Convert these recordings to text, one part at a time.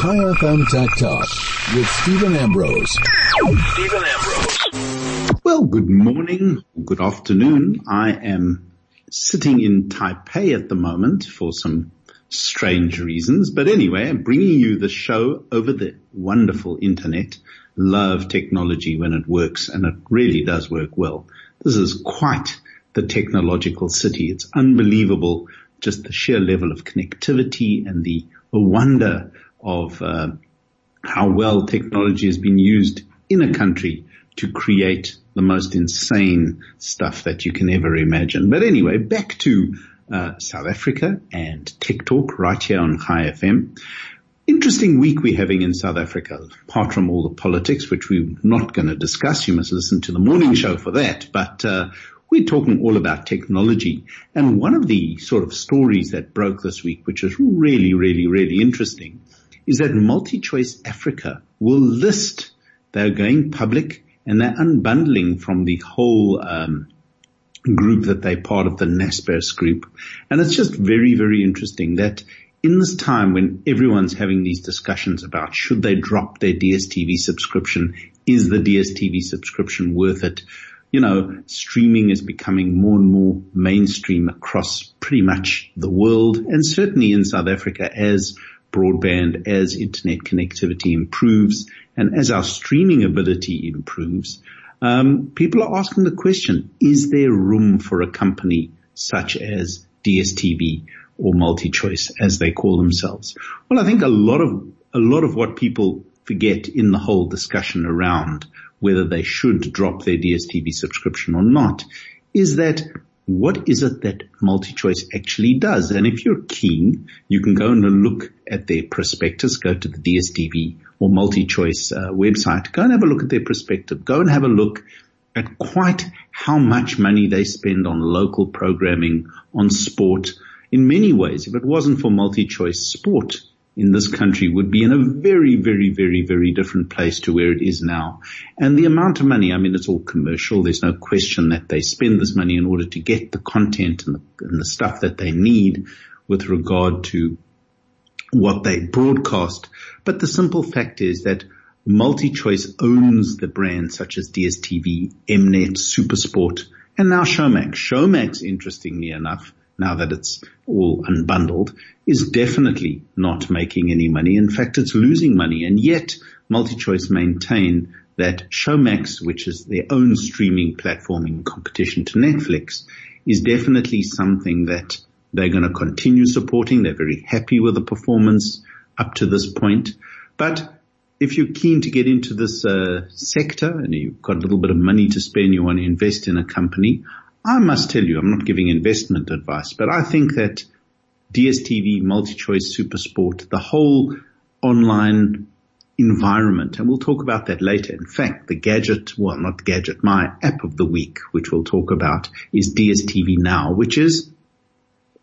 Chai FM Tech Talk with Steven Ambrose. Steven Ambrose. Well, good morning, good afternoon. I am sitting in Taipei at the moment for some strange reasons. But anyway, I'm bringing you the show over the wonderful internet. Love technology when it works and it really does work well. This is quite the technological city. It's unbelievable just the sheer level of connectivity and the wonder of uh, how well technology has been used in a country to create the most insane stuff that you can ever imagine. But anyway, back to uh, South Africa and Tech Talk right here on Chai FM. Interesting week we're having in South Africa, apart from all the politics, which we're not going to discuss. You must listen to the morning show for that. But uh, we're talking all about technology. And one of the sort of stories that broke this week, which is really, really, really interesting, is that MultiChoice Africa will list, they're going public and they're unbundling from the whole um, group that they're part of, the Naspers group. And it's just very, very interesting that in this time when everyone's having these discussions about should they drop their DSTV subscription, is the DSTV subscription worth it? you know, streaming is becoming more and more mainstream across pretty much the world and certainly in South Africa as broadband, as internet connectivity improves and as our streaming ability improves, um, people are asking the question, is there room for a company such as DSTV or MultiChoice as they call themselves? Well, I think a lot of, a lot of what people forget in the whole discussion around whether they should drop their DSTV subscription or not is that what is it that MultiChoice actually does? And if you're keen, you can go and look at their prospectus, go to the DSTV or MultiChoice uh, website, go and have a look at their prospectus, go and have a look at quite how much money they spend on local programming, on sport. In many ways, if it wasn't for MultiChoice sport, in this country would be in a very, very, very, very different place to where it is now. And the amount of money, I mean, it's all commercial. There's no question that they spend this money in order to get the content and the, and the stuff that they need with regard to what they broadcast. But the simple fact is that MultiChoice owns the brands such as DSTV, Mnet, Supersport, and now Showmax. Showmax, interestingly enough, now that it's all unbundled, is definitely not making any money. In fact, it's losing money. And yet MultiChoice maintain that Showmax, which is their own streaming platform in competition to Netflix, is definitely something that they're going to continue supporting. They're very happy with the performance up to this point. But if you're keen to get into this uh, sector and you've got a little bit of money to spend, you want to invest in a company, I must tell you, I'm not giving investment advice, but I think that DSTV, MultiChoice, Supersport, the whole online environment, and we'll talk about that later. In fact, the gadget, well, not gadget, my app of the week, which we'll talk about, is DSTV Now, which is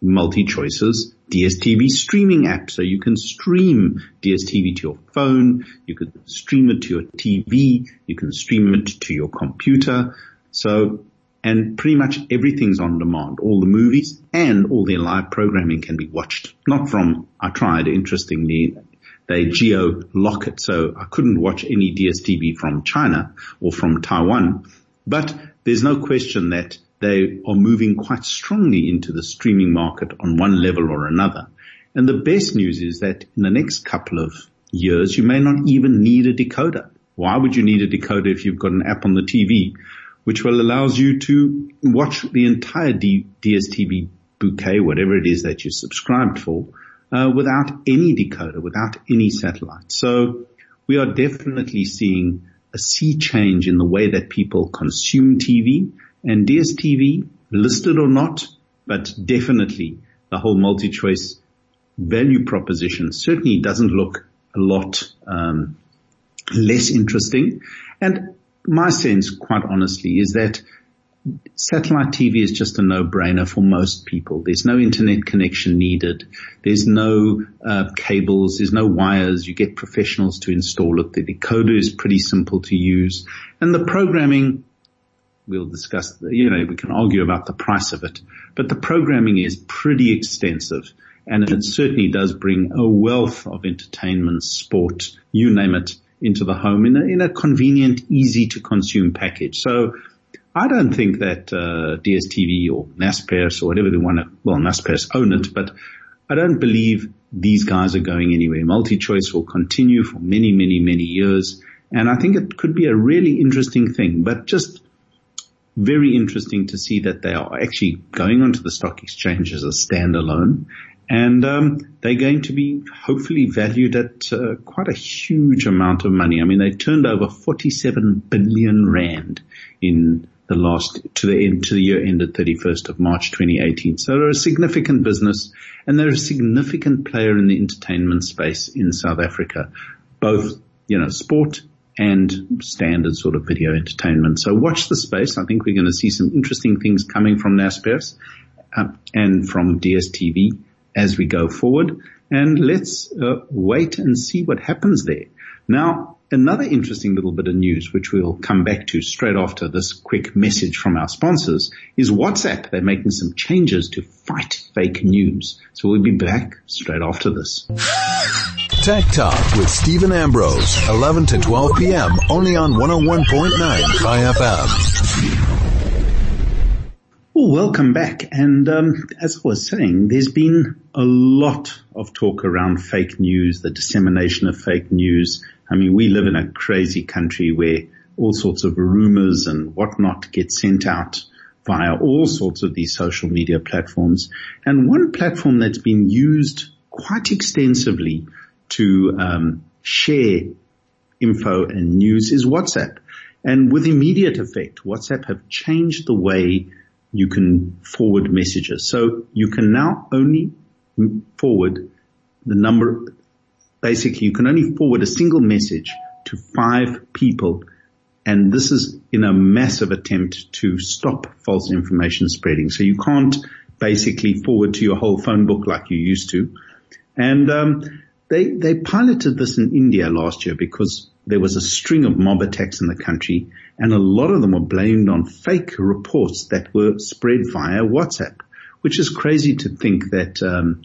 MultiChoice's DSTV streaming app. So you can stream DSTV to your phone, you can stream it to your TV, you can stream it to your computer. So and pretty much everything's on demand. All the movies and all their live programming can be watched. Not from, I tried, interestingly, they geo lock it, so I couldn't watch any DSTV from China or from Taiwan. But there's no question that they are moving quite strongly into the streaming market on one level or another. And the best news is that in the next couple of years, you may not even need a decoder. Why would you need a decoder if you've got an app on the TV which will allows you to watch the entire D- DSTV bouquet, whatever it is that you subscribed for, uh, without any decoder, without any satellite. So we are definitely seeing a sea change in the way that people consume TV and DSTV, listed or not, but definitely the whole multi-choice value proposition certainly doesn't look a lot um, less interesting. And my sense, quite honestly, is that satellite TV is just a no-brainer for most people. There's no internet connection needed. There's no uh, cables. There's no wires. You get professionals to install it. The decoder is pretty simple to use, and the programming. We'll discuss. You know, we can argue about the price of it, but the programming is pretty extensive. and it certainly does bring a wealth of entertainment, sport, you name it, into the home in a, in a convenient, easy to consume package. So I don't think that uh, DSTV or Naspers or whatever they want to, well, Naspers own it, but I don't believe these guys are going anywhere. MultiChoice will continue for many, many, many years. And I think it could be a really interesting thing, but just very interesting to see that they are actually going onto the stock exchange as a standalone. And um, they're going to be hopefully valued at uh, quite a huge amount of money. I mean, they turned over 47 billion rand in the last to the end to the year ended 31st of March 2018. So they're a significant business and they're a significant player in the entertainment space in South Africa, both you know sport and standard sort of video entertainment. So watch the space. I think we're going to see some interesting things coming from Naspers uh, and from DSTV as we go forward. And let's uh, wait and see what happens there. Now, Another interesting little bit of news, which we'll come back to straight after this quick message from our sponsors, is WhatsApp. They're making some changes to fight fake news. So we'll be back straight after this. Tech Talk with Steven Ambrose, 11 to 12 p.m. only on 101.9 FM. Well, welcome back. And um, as I was saying, there's been a lot of talk around fake news, the dissemination of fake news, I mean, we live in a crazy country where all sorts of rumors and whatnot get sent out via all sorts of these social media platforms. And one platform that's been used quite extensively to um, share info and news is WhatsApp. And with immediate effect, WhatsApp have changed the way you can forward messages. So you can now only forward the number, basically you can only forward a single message to five people. And this is in a massive attempt to stop false information spreading. So you can't basically forward to your whole phone book like you used to. And, um, they, they piloted this in India last year because there was a string of mob attacks in the country and a lot of them were blamed on fake reports that were spread via WhatsApp, which is crazy to think that, um,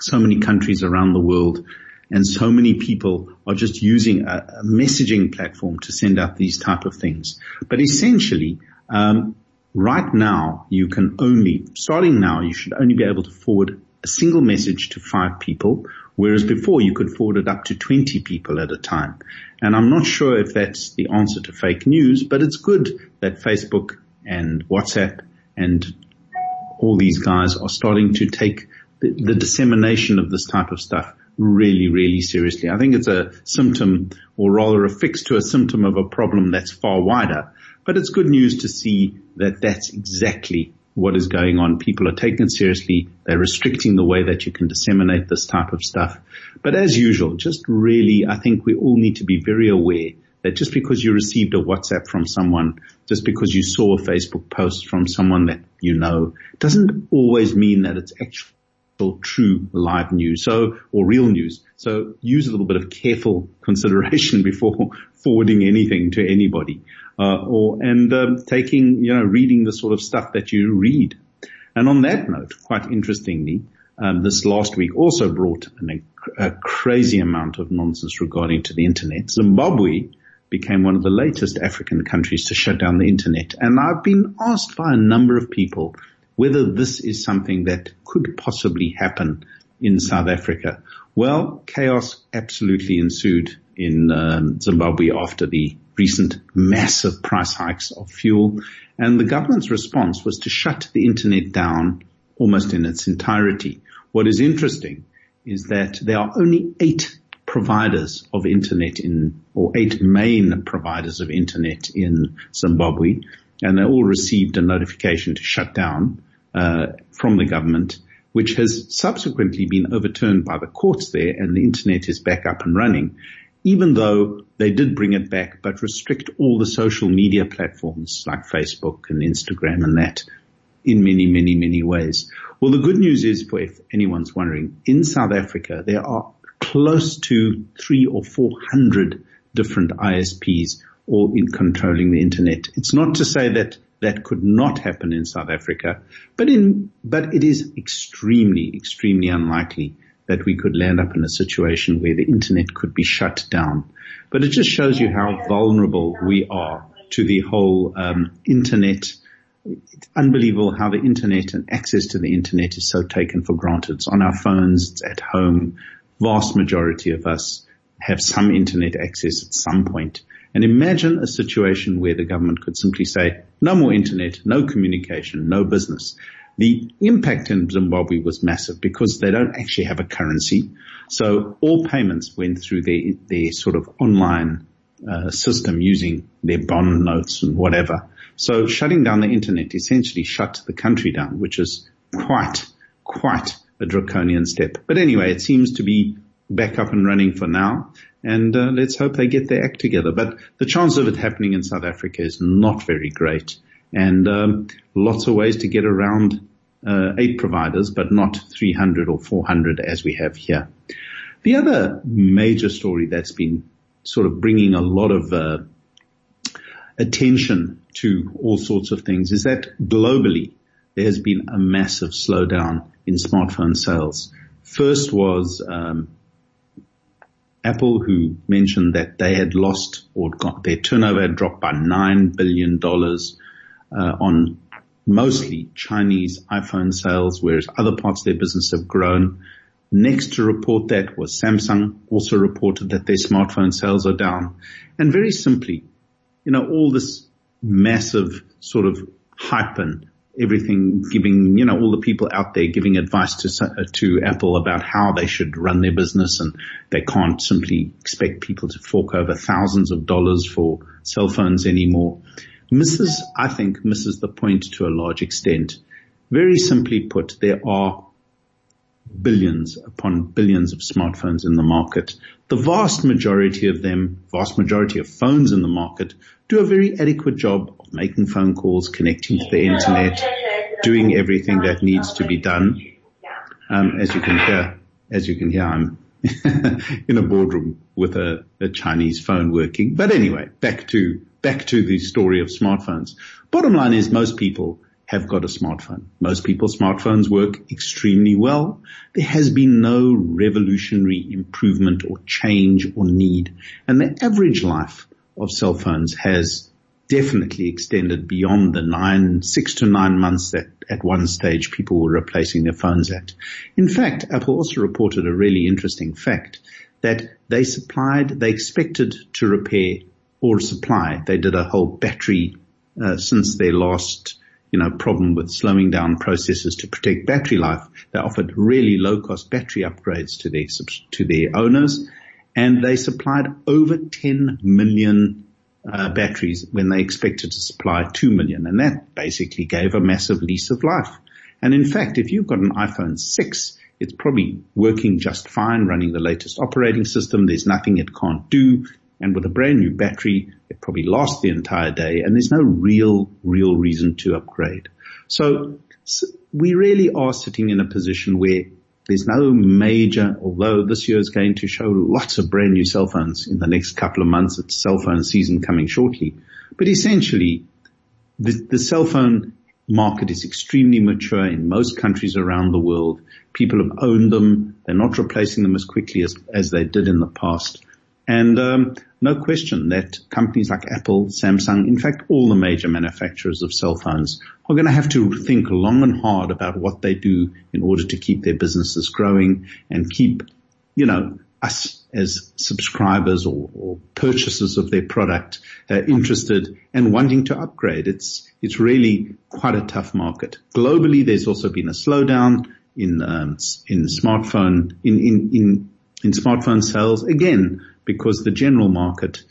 so many countries around the world and so many people are just using a, a messaging platform to send out these type of things. But essentially, um, right now you can only, starting now, you should only be able to forward a single message to five people, whereas before you could forward it up to 20 people at a time. And I'm not sure if that's the answer to fake news, but it's good that Facebook and WhatsApp and all these guys are starting to take the, the dissemination of this type of stuff really, really seriously. I think it's a symptom or rather a fix to a symptom of a problem that's far wider, but it's good news to see that that's exactly what is going on. People are taking it seriously. They're restricting the way that you can disseminate this type of stuff. But as usual, just really, I think we all need to be very aware that just because you received a WhatsApp from someone, just because you saw a Facebook post from someone that you know, doesn't always mean that it's actually true live news, so or real news. So use a little bit of careful consideration before forwarding anything to anybody, uh, or and um, taking you know reading the sort of stuff that you read. And on that note, quite interestingly, um, this last week also brought an, a crazy amount of nonsense regarding to the internet. Zimbabwe became one of the latest African countries to shut down the internet, and I've been asked by a number of people whether this is something that could possibly happen in South Africa. Well, chaos absolutely ensued in um, Zimbabwe after the recent massive price hikes of fuel. And the government's response was to shut the internet down almost in its entirety. What is interesting is that there are only eight providers of internet in, or eight main providers of internet in Zimbabwe, and they all received a notification to shut down uh, from the government, which has subsequently been overturned by the courts there, and the internet is back up and running. Even though they did bring it back, but restrict all the social media platforms like Facebook and Instagram and that in many, many, many ways. Well, the good news is for if anyone's wondering, in South Africa, there are close to three or four hundred different ISPs all in controlling the internet. It's not to say that that could not happen in South Africa, but in, but it is extremely, extremely unlikely that we could land up in a situation where the internet could be shut down. But it just shows you how vulnerable we are to the whole um, internet. It's unbelievable how the internet and access to the internet is so taken for granted. It's on our phones, it's at home. Vast majority of us have some internet access at some point. And imagine a situation where the government could simply say, no more internet, no communication, no business. The impact in Zimbabwe was massive because they don't actually have a currency. So all payments went through their, their sort of online uh, system using their bond notes and whatever. So shutting down the internet essentially shut the country down, which is quite, quite a draconian step. But anyway, it seems to be back up and running for now. And uh, let's hope they get their act together. But the chance of it happening in South Africa is not very great. And um, lots of ways to get around uh, eight providers, but not 300 or 400 as we have here. The other major story that's been sort of bringing a lot of uh, attention to all sorts of things is that globally there has been a massive slowdown in smartphone sales. First was um, Apple, who mentioned that they had lost or got their turnover had dropped by nine billion dollars uh, on mostly Chinese iPhone sales, whereas other parts of their business have grown. Next to report that was Samsung, also reported that their smartphone sales are down. And very simply, you know, all this massive sort of hype and everything giving, you know, all the people out there giving advice to, to Apple about how they should run their business and they can't simply expect people to fork over thousands of dollars for cell phones anymore misses, I think, misses the point to a large extent. Very simply put, there are billions upon billions of smartphones in the market. The vast majority of them, vast majority of phones in the market do a very adequate job of making phone calls, connecting to the internet, doing everything that needs to be done. Um, as you can hear, as you can hear, I'm in a boardroom with a, a Chinese phone working. But anyway, back to back to the story of smartphones. Bottom line is most people have got a smartphone. Most people's smartphones work extremely well. There has been no revolutionary improvement or change or need. And the average life of cell phones has definitely extended beyond the nine, six to nine months that at one stage people were replacing their phones at. In fact, Apple also reported a really interesting fact that they supplied, they expected to repair or supply. They did a whole battery uh, since their last you know problem with slowing down processes to protect battery life. They offered really low cost battery upgrades to their to their owners, and they supplied over 10 million uh, batteries when they expected to supply 2 million, and that basically gave a massive lease of life. And in fact, if you've got an iPhone 6, it's probably working just fine, running the latest operating system. There's nothing it can't do. And with a brand new battery, it probably lasts the entire day and there's no real, real reason to upgrade. So, we really are sitting in a position where there's no major, although this year is going to show lots of brand new cell phones in the next couple of months. It's cell phone season coming shortly. But essentially, the, the cell phone market is extremely mature in most countries around the world. People have owned them. They're not replacing them as quickly as, as they did in the past. And um, no question that companies like Apple, Samsung, in fact, all the major manufacturers of cell phones are going to have to think long and hard about what they do in order to keep their businesses growing and keep, you know, us as subscribers or, or purchasers of their product uh, interested and wanting to upgrade. It's it's really quite a tough market. Globally, there's also been a slowdown in um, in smartphone in in in in smartphone sales. Again, because the general market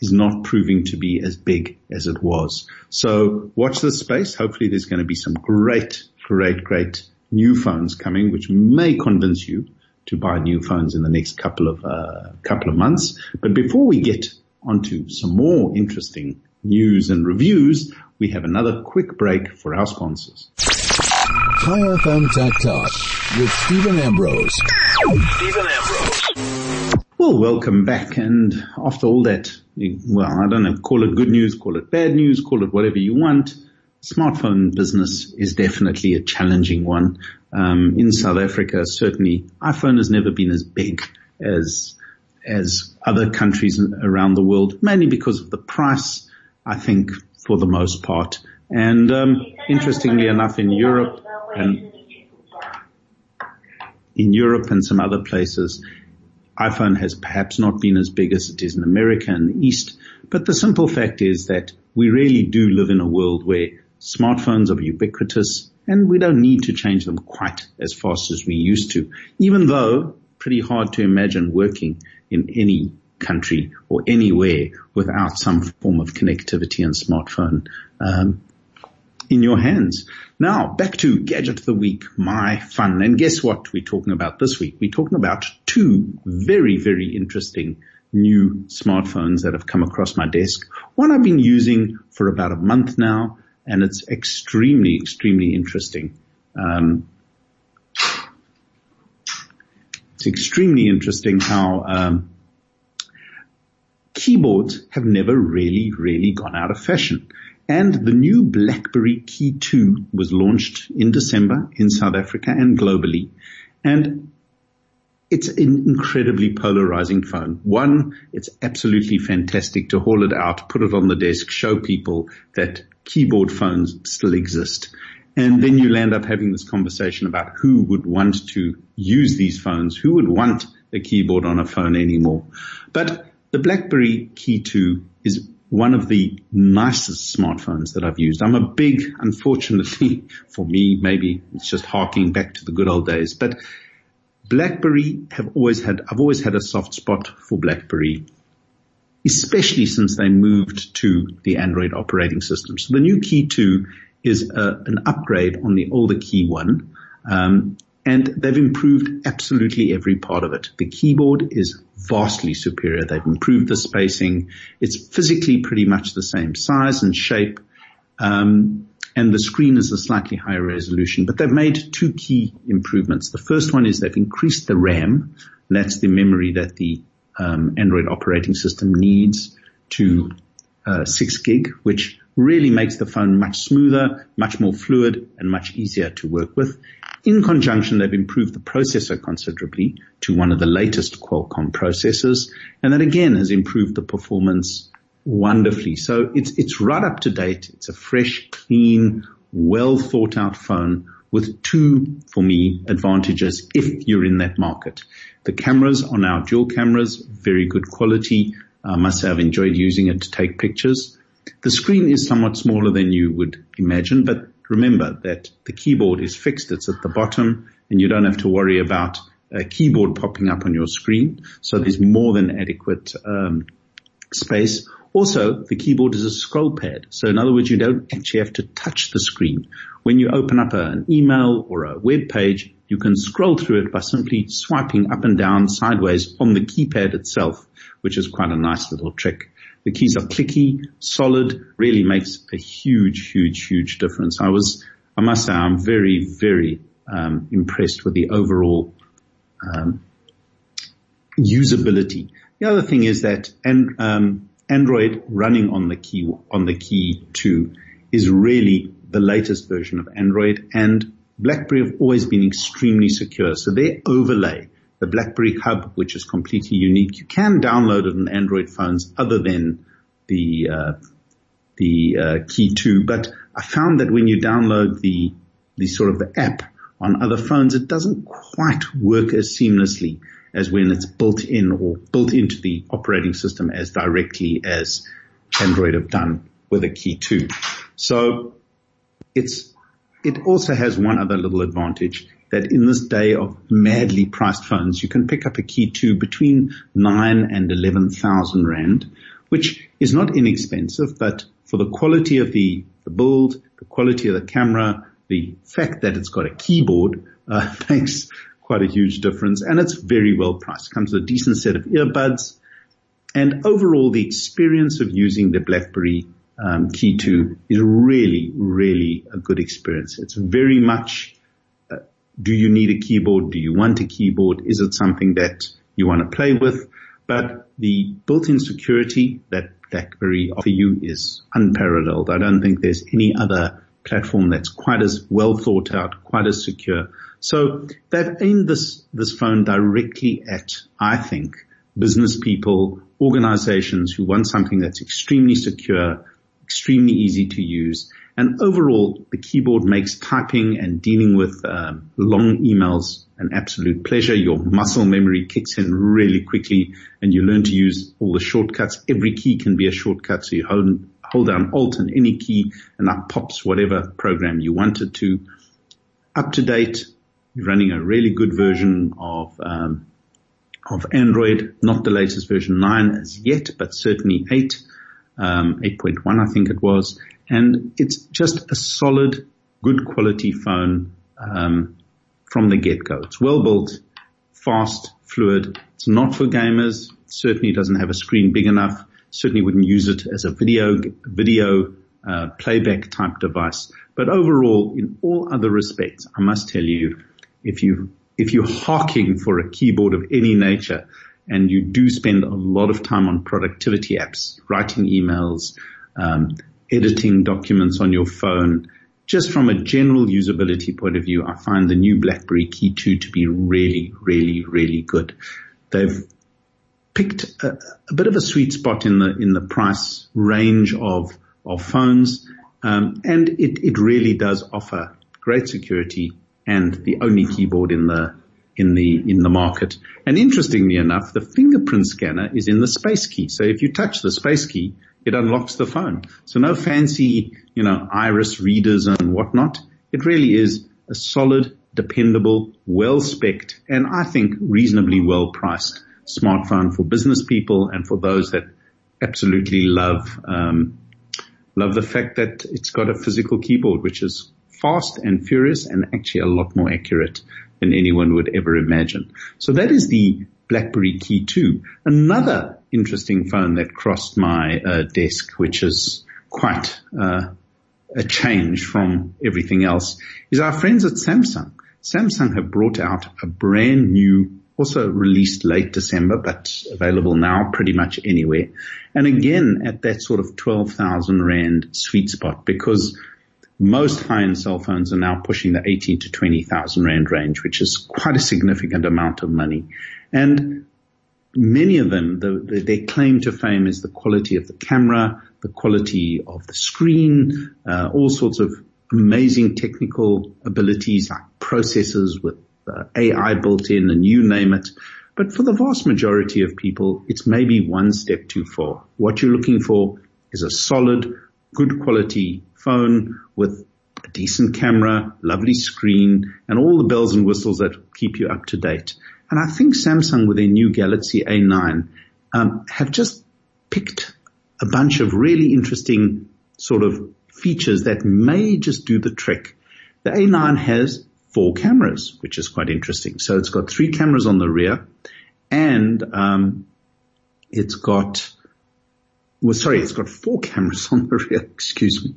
is not proving to be as big as it was. So watch this space. Hopefully there's going to be some great, great, great new phones coming, which may convince you to buy new phones in the next couple of, uh, couple of months. But before we get onto some more interesting news and reviews, we have another quick break for our sponsors. Chai FM Tech Talk with Steven Ambrose. Steven Ambrose. Well, welcome back. And after all that, well, I don't know, call it good news, call it bad news, call it whatever you want. smartphone business is definitely a challenging one. Um, in South Africa, certainly iPhone has never been as big as as other countries around the world, mainly because of the price. I think for the most part, and um, interestingly enough, in Europe and in Europe and some other places, iPhone has perhaps not been as big as it is in America and the East. But the simple fact is that we really do live in a world where smartphones are ubiquitous and we don't need to change them quite as fast as we used to, even though pretty hard to imagine working in any country or anywhere without some form of connectivity and smartphone um, in your hands. Now back to gadget of the week, my fun. And guess what we're talking about this week? We're talking about two very, very interesting new smartphones that have come across my desk. One I've been using for about a month now and it's extremely, extremely interesting. Um, it's extremely interesting how um, keyboards have never really, really gone out of fashion. And the new BlackBerry Key 2 was launched in December in South Africa and globally. And it's an incredibly polarizing phone. One, it's absolutely fantastic to haul it out, put it on the desk, show people that keyboard phones still exist. And then you'll end up having this conversation about who would want to use these phones, who would want a keyboard on a phone anymore. But the BlackBerry Key 2 is one of the nicest smartphones that I've used. I'm a big, unfortunately for me, maybe it's just harking back to the good old days, but BlackBerry have always had, I've always had a soft spot for BlackBerry, especially since they moved to the Android operating system. So the new Key 2 is a, an upgrade on the older Key 1. Um, and they've improved absolutely every part of it. The keyboard is vastly superior. They've improved the spacing. It's physically pretty much the same size and shape. Um, and the screen is a slightly higher resolution, but they've made two key improvements. The first one is they've increased the RAM. That's the memory that the um, Android operating system needs to uh, six gig, which really makes the phone much smoother, much more fluid, and much easier to work with. In conjunction, they've improved the processor considerably to one of the latest Qualcomm processors, and that again has improved the performance wonderfully. So it's, it's right up to date. It's a fresh, clean, well thought out phone with two, for me, advantages if you're in that market. The cameras are now dual cameras, very good quality. I must say I've enjoyed using it to take pictures. The screen is somewhat smaller than you would imagine, but remember that the keyboard is fixed. It's at the bottom and you don't have to worry about a keyboard popping up on your screen. So there's more than adequate um, space. Also, the keyboard is a scroll pad. So in other words, you don't actually have to touch the screen. When you open up a, an email or a web page, you can scroll through it by simply swiping up and down sideways on the keypad itself, which is quite a nice little trick. The keys are clicky, solid, really makes a huge, huge, huge difference. I was, I must say, I'm very, very um, impressed with the overall um, usability. The other thing is that and, um, Android running on the key on the key two is really the latest version of Android, and BlackBerry have always been extremely secure. So their overlay the BlackBerry Hub, which is completely unique. You can download it on Android phones other than the uh, the uh, Key 2, but I found that when you download the the sort of the app on other phones, it doesn't quite work as seamlessly as when it's built in or built into the operating system as directly as Android have done with a Key 2. So it's it also has one other little advantage that in this day of madly priced phones, you can pick up a Key 2 between 9 and 11,000 Rand, which is not inexpensive, but for the quality of the, the build, the quality of the camera, the fact that it's got a keyboard uh, makes quite a huge difference and it's very well priced. Comes with a decent set of earbuds and overall the experience of using the BlackBerry um, Key 2 is really, really a good experience. It's very much do you need a keyboard? Do you want a keyboard? Is it something that you want to play with? But the built-in security that BlackBerry offer you is unparalleled. I don't think there's any other platform that's quite as well thought out, quite as secure. So they've aimed this, this phone directly at, I think, business people, organizations who want something that's extremely secure, extremely easy to use. And overall, the keyboard makes typing and dealing with um, long emails an absolute pleasure. Your muscle memory kicks in really quickly and you learn to use all the shortcuts. Every key can be a shortcut. So you hold, hold down Alt and any key and up pops whatever program you wanted to. Up to date, you're running a really good version of, um, of Android, not the latest version 9 as yet, but certainly 8, um, 8.1 I think it was. And it's just a solid, good quality phone um, from the get-go. It's well built, fast, fluid. It's not for gamers. Certainly doesn't have a screen big enough. Certainly wouldn't use it as a video video uh, playback type device. But overall, in all other respects, I must tell you, if you if you're hawking for a keyboard of any nature and you do spend a lot of time on productivity apps, writing emails, um, editing documents on your phone, just from a general usability point of view, I find the new BlackBerry Key 2 to be really, really, really good. They've picked a, a bit of a sweet spot in the in the price range of of phones, um, and it it really does offer great security, and the only keyboard in the in the in the market. And interestingly enough, the fingerprint scanner is in the space key. So if you touch the space key, it unlocks the phone. So no fancy, you know, iris readers and whatnot. It really is a solid, dependable, well specced, and I think reasonably well priced smartphone for business people and for those that absolutely love um, love the fact that it's got a physical keyboard, which is fast and furious and actually a lot more accurate than anyone would ever imagine. So that is the BlackBerry Key 2. Another interesting phone that crossed my uh, desk, which is quite uh, a change from everything else, is our friends at Samsung. Samsung have brought out a brand new, also released late December, but available now pretty much anywhere. And again, at that sort of 12,000 Rand sweet spot because most high-end cell phones are now pushing the 18 to 20,000 rand range, which is quite a significant amount of money. And many of them, the, the, their claim to fame is the quality of the camera, the quality of the screen, uh, all sorts of amazing technical abilities like processors with uh, AI built in and you name it. But for the vast majority of people, it's maybe one step too far. What you're looking for is a solid, good quality phone with a decent camera, lovely screen, and all the bells and whistles that keep you up to date. And I think Samsung with their new Galaxy A9 um, have just picked a bunch of really interesting sort of features that may just do the trick. The A9 has four cameras, which is quite interesting. So it's got three cameras on the rear and um, it's got well, sorry, it's got four cameras on the rear, excuse me,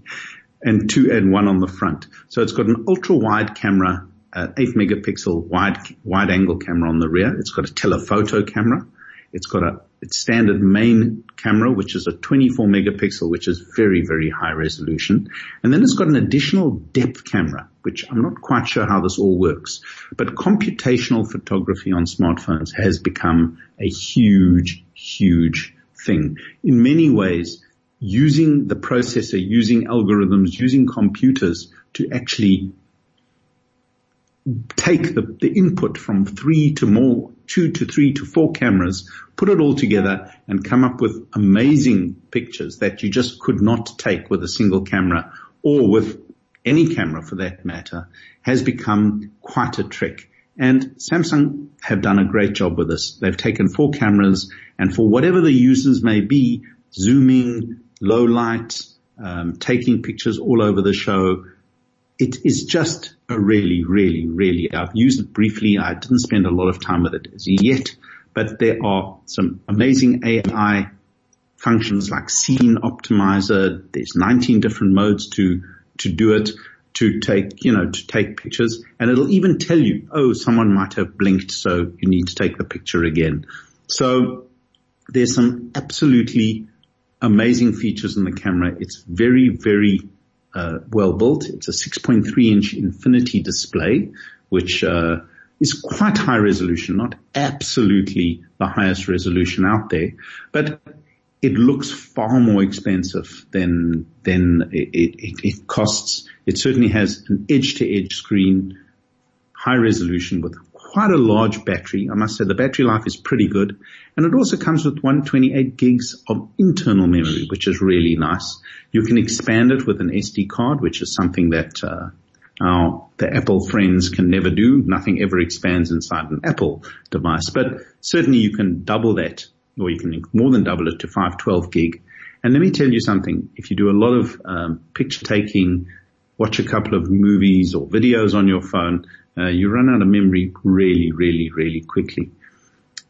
and two and one on the front. So it's got an ultra wide camera, uh, eight megapixel wide, wide angle camera on the rear. It's got a telephoto camera. It's got a its standard main camera, which is a 24 megapixel, which is very, very high resolution. And then it's got an additional depth camera, which I'm not quite sure how this all works, but computational photography on smartphones has become a huge, huge thing. In many ways, using the processor, using algorithms, using computers to actually take the, the input from three to more, two to three to four cameras, put it all together and come up with amazing pictures that you just could not take with a single camera or with any camera for that matter has become quite a trick. And Samsung have done a great job with this. They've taken four cameras and for whatever the users may be, zooming, low light, um, taking pictures all over the show, it is just really, really, really, I've used it briefly. I didn't spend a lot of time with it as yet, but there are some amazing AI functions like scene optimizer. There's 19 different modes to, to do it, to take, you know, to take pictures and it'll even tell you, oh, someone might have blinked. So you need to take the picture again. So there's some absolutely amazing features in the camera. It's very, very uh, well built. It's a 6.3 inch infinity display, which uh, is quite high resolution, not absolutely the highest resolution out there, but it looks far more expensive than than it, it, it costs. It certainly has an edge-to-edge screen, high resolution with quite a large battery. I must say the battery life is pretty good. And it also comes with 128 gigs of internal memory, which is really nice. You can expand it with an SD card, which is something that, uh, our, the Apple friends can never do. Nothing ever expands inside an Apple device, but certainly you can double that or you can more than double it to 512 gig. And let me tell you something. If you do a lot of um, picture taking, watch a couple of movies or videos on your phone, uh, you run out of memory really, really, really quickly.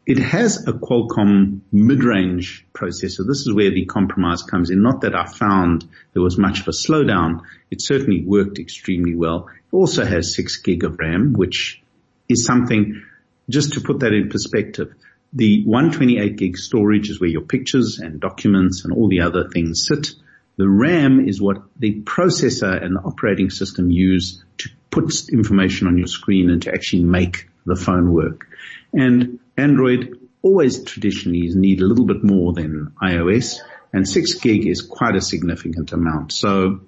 It has a Qualcomm mid-range processor. This is where the compromise comes in. Not that I found there was much of a slowdown. It certainly worked extremely well. It also has six gig of RAM, which is something just to put that in perspective. The 128 gig storage is where your pictures and documents and all the other things sit. The RAM is what the processor and the operating system use to put information on your screen and to actually make the phone work. And Android always traditionally need a little bit more than iOS and six gig is quite a significant amount. So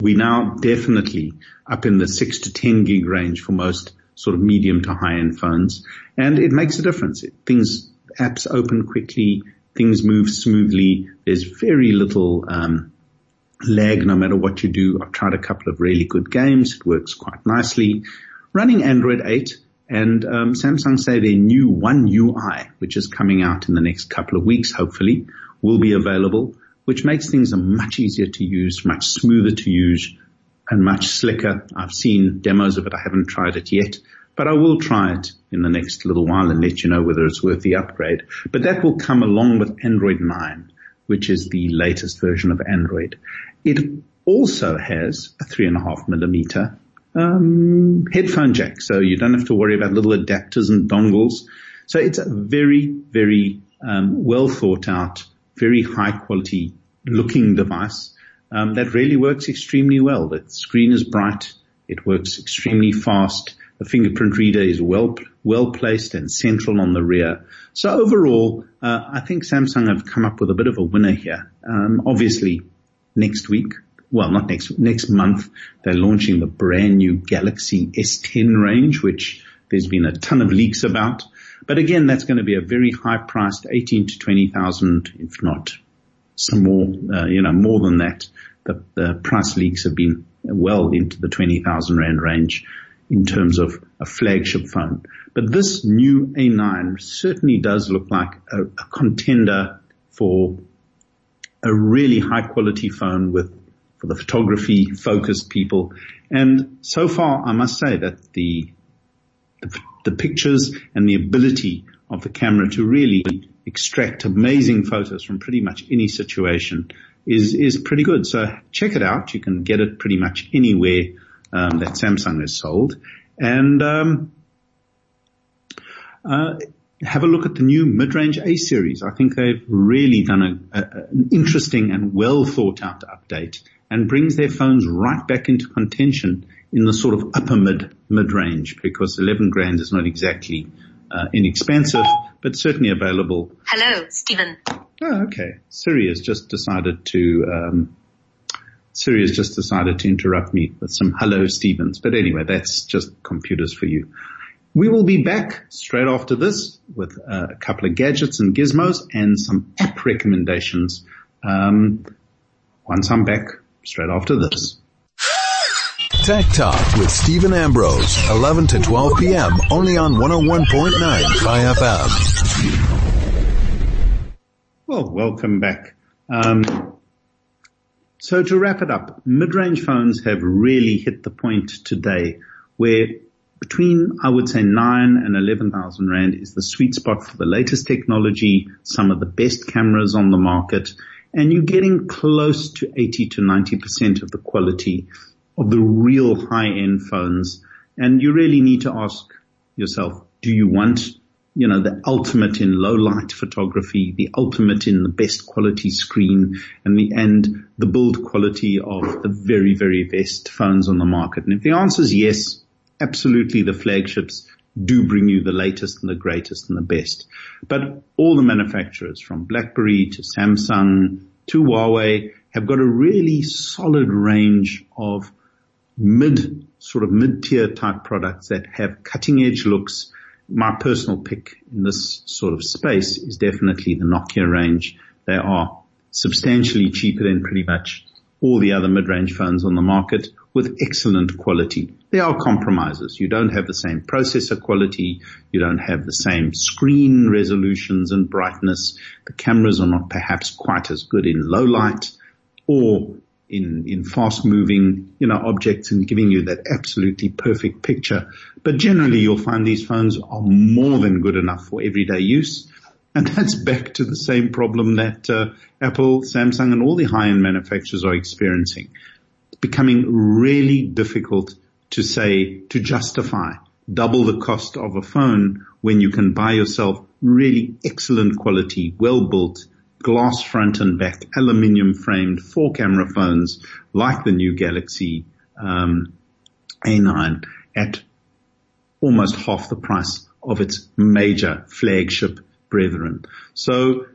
we now definitely up in the six to 10 gig range for most sort of medium to high end phones. And it makes a difference. Things, apps open quickly, things move smoothly. There's very little, um, lag no matter what you do. I've tried a couple of really good games. It works quite nicely. Running Android 8 and um, Samsung say their new One UI, which is coming out in the next couple of weeks, hopefully, will be available, which makes things much easier to use, much smoother to use, and much slicker. I've seen demos of it. I haven't tried it yet, but I will try it in the next little while and let you know whether it's worth the upgrade. But that will come along with Android 9, which is the latest version of Android. It also has a three and a half millimeter um, headphone jack, so you don't have to worry about little adapters and dongles. So it's a very, very um, well thought out, very high quality looking device um, that really works extremely well. The screen is bright. It works extremely fast. The fingerprint reader is well well placed and central on the rear. So overall, uh, I think Samsung have come up with a bit of a winner here. Um, obviously, next week, well, not next next month, they're launching the brand new Galaxy S10 range, which there's been a ton of leaks about. But again, that's going to be a very high priced, 18 to 20,000, if not some more, uh, you know, more than that. The, the price leaks have been well into the 20,000 rand range in terms of a flagship phone. But this new A9 certainly does look like a, a contender for a really high quality phone with for the photography focused people. And so far, I must say that the, the, the pictures and the ability of the camera to really extract amazing photos from pretty much any situation is is pretty good. So check it out. You can get it pretty much anywhere um, that Samsung has sold, and um, uh, have a look at the new mid-range A series. I think they've really done a, a, an interesting and well thought out update, and brings their phones right back into contention in the sort of upper mid mid range because 11 grand is not exactly uh, inexpensive, but certainly available. Hello, Steven. Oh, okay. Siri has just decided to, um, Siri has just decided to interrupt me with some hello Stevens. But anyway, that's just computers for you. We will be back straight after this with a couple of gadgets and gizmos and some app recommendations. Um, once I'm back straight after this. Tech Talk with Steven Ambrose, 11 to 12 p.m. only on 101.9 FM. Well, welcome back. Um, so to wrap it up, mid-range phones have really hit the point today where between, I would say, nine and 11,000 Rand is the sweet spot for the latest technology, some of the best cameras on the market, and you're getting close to 80 to 90% of the quality of the real high end phones. And you really need to ask yourself, do you want you know, the ultimate in low light photography, the ultimate in the best quality screen and the, and the build quality of the very, very best phones on the market. And if the answer is yes, absolutely the flagships do bring you the latest and the greatest and the best. But all the manufacturers from BlackBerry to Samsung to Huawei have got a really solid range of mid, sort of mid-tier type products that have cutting edge looks. My personal pick in this sort of space is definitely the Nokia range. They are substantially cheaper than pretty much all the other mid-range phones on the market with excellent quality. There are compromises. You don't have the same processor quality. You don't have the same screen resolutions and brightness. The cameras are not perhaps quite as good in low light or in, in fast moving, you know, objects and giving you that absolutely perfect picture. But generally you'll find these phones are more than good enough for everyday use. And that's back to the same problem that uh, Apple, Samsung and all the high-end manufacturers are experiencing. It's becoming really difficult to say, to justify double the cost of a phone when you can buy yourself really excellent quality, well built, glass front and back, aluminium framed, four camera phones like the new Galaxy um, A9 at almost half the price of its major flagship brethren. So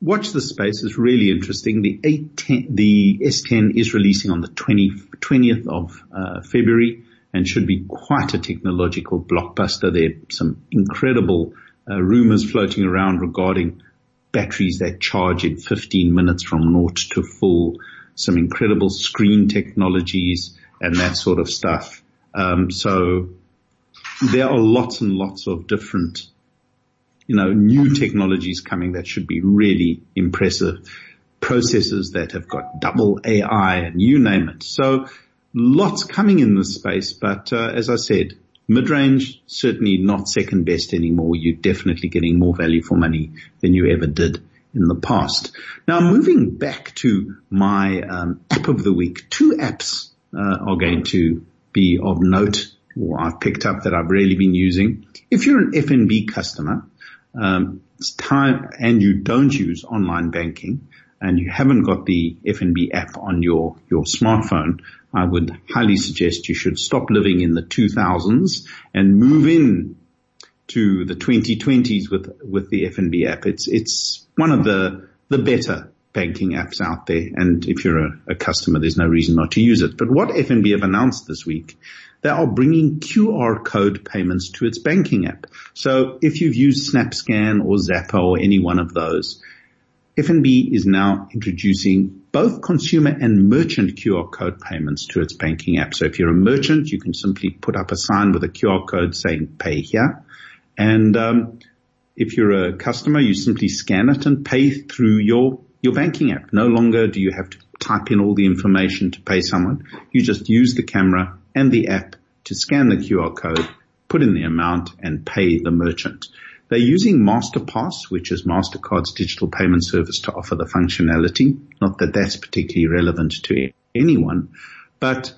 watch the space. It's really interesting. The A10, the S10 is releasing on the 20, 20th of uh, February and should be quite a technological blockbuster. There are some incredible uh, rumors floating around regarding batteries that charge in 15 minutes from naught to full, some incredible screen technologies and that sort of stuff. Um, so there are lots and lots of different you know, new technologies coming that should be really impressive. Processors that have got double AI and you name it. So lots coming in this space, but uh, as I said, mid-range certainly not second best anymore. You're definitely getting more value for money than you ever did in the past. Now moving back to my um, app of the week, two apps uh, are going to be of note or I've picked up that I've really been using. If you're an FNB customer, um, time and you don't use online banking and you haven't got the FNB app on your, your smartphone, I would highly suggest you should stop living in the 2000s and move in to the 2020s with, with the FNB app. It's, it's one of the, the better banking apps out there. And if you're a, a customer, there's no reason not to use it. But what FNB have announced this week they are bringing QR code payments to its banking app. So if you've used SnapScan or Zapper or any one of those, FNB is now introducing both consumer and merchant QR code payments to its banking app. So if you're a merchant, you can simply put up a sign with a QR code saying pay here. And um, if you're a customer, you simply scan it and pay through your, your banking app. No longer do you have to type in all the information to pay someone. You just use the camera and the app to scan the QR code, put in the amount and pay the merchant. They're using MasterPass, which is MasterCard's digital payment service to offer the functionality. Not that that's particularly relevant to anyone, but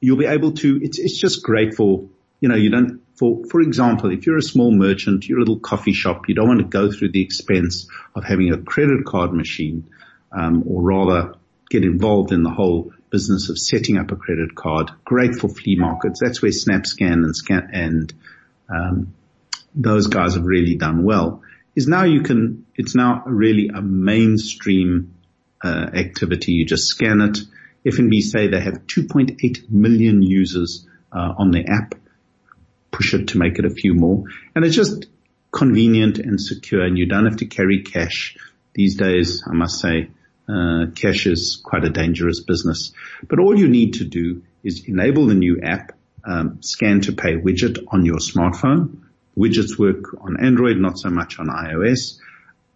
you'll be able to, it's, it's just great for, you know, you don't, for, for example, if you're a small merchant, you're a little coffee shop, you don't want to go through the expense of having a credit card machine, um, or rather get involved in the whole business of setting up a credit card. Great for flea markets. That's where SnapScan and Scan and um, those guys have really done well. Is now you can. It's now really a mainstream uh, activity. You just scan it. FNB say they have 2.8 million users uh, on the app. Push it to make it a few more, and it's just convenient and secure, and you don't have to carry cash these days. I must say uh, cash is quite a dangerous business. But all you need to do is enable the new app, um, scan to pay widget on your smartphone. Widgets work on Android, not so much on iOS.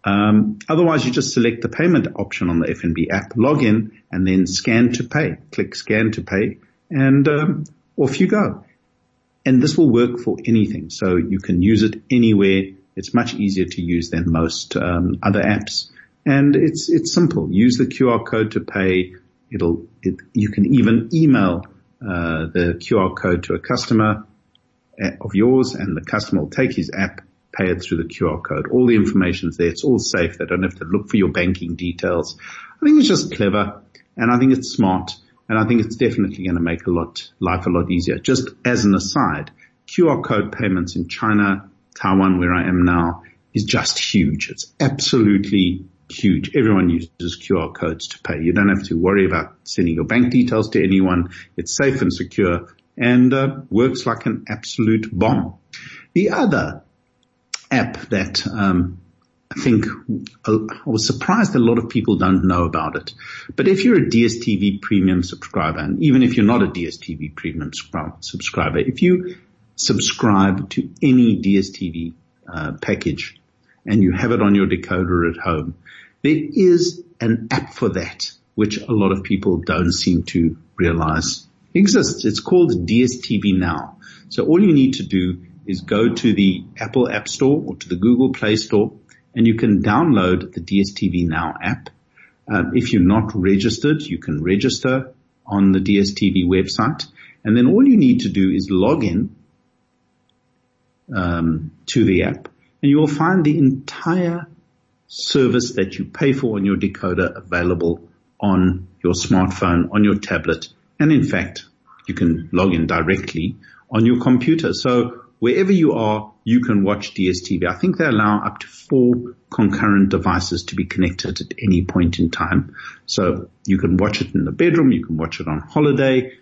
Um, otherwise, you just select the payment option on the FNB app, log in, and then scan to pay. Click scan to pay, and um, off you go. And this will work for anything, so you can use it anywhere. It's much easier to use than most um, other apps. And it's, it's simple. Use the QR code to pay. It'll, it, you can even email, uh, the QR code to a customer of yours and the customer will take his app, pay it through the QR code. All the information's there. It's all safe. They don't have to look for your banking details. I think it's just clever and I think it's smart and I think it's definitely going to make a lot, life a lot easier. Just as an aside, QR code payments in China, Taiwan, where I am now, is just huge. It's absolutely huge. Everyone uses QR codes to pay. You don't have to worry about sending your bank details to anyone. It's safe and secure and uh, works like an absolute bomb. The other app that um, I think uh, I was surprised a lot of people don't know about it. But if you're a DSTV premium subscriber, and even if you're not a DSTV premium subscriber, if you subscribe to any DSTV uh, package and you have it on your decoder at home, there is an app for that, which a lot of people don't seem to realize exists. It's called DSTV Now. So all you need to do is go to the Apple App Store or to the Google Play Store and you can download the DSTV Now app. Um, if you're not registered, you can register on the DSTV website and then all you need to do is log in um, to the app and you will find the entire service that you pay for on your decoder available on your smartphone, on your tablet, and in fact, you can log in directly on your computer. So wherever you are, you can watch DSTV. I think they allow up to four concurrent devices to be connected at any point in time. So you can watch it in the bedroom, you can watch it on holiday,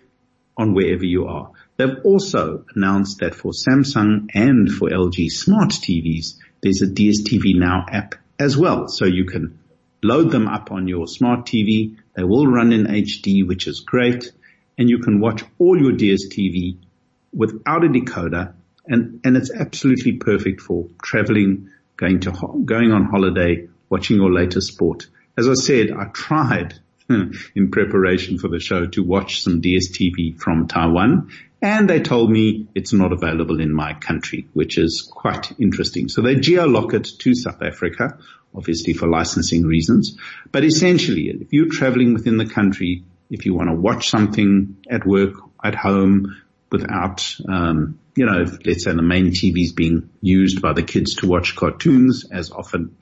on wherever you are. They've also announced that for Samsung and for LG smart TVs, there's a DSTV Now app as well. So you can load them up on your smart TV. They will run in HD, which is great. And you can watch all your DSTV without a decoder. And, and it's absolutely perfect for traveling, going to, going on holiday, watching your latest sport. As I said, I tried in preparation for the show to watch some DSTV from Taiwan and they told me it's not available in my country, which is quite interesting. So they geolock it to South Africa, obviously for licensing reasons. But essentially, if you're traveling within the country, if you want to watch something at work, at home, without, um, you know, if, let's say the main TV is being used by the kids to watch cartoons, as often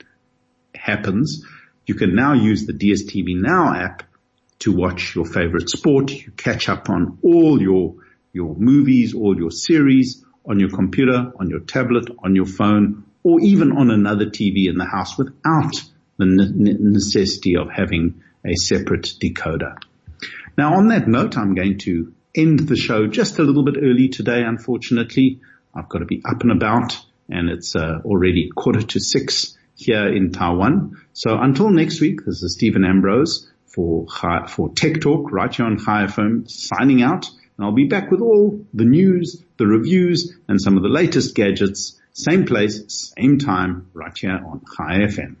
happens, you can now use the DSTV Now app to watch your favorite sport. You catch up on all your your movies all your series on your computer, on your tablet, on your phone, or even on another TV in the house without the necessity of having a separate decoder. Now on that note, I'm going to end the show just a little bit early today, unfortunately. I've got to be up and about and it's uh, already quarter to six here in Taiwan. So until next week, this is Steven Ambrose for, for Tech Talk right here on Chai FM signing out. And I'll be back with all the news, the reviews, and some of the latest gadgets. Same place, same time, right here on Chai FM.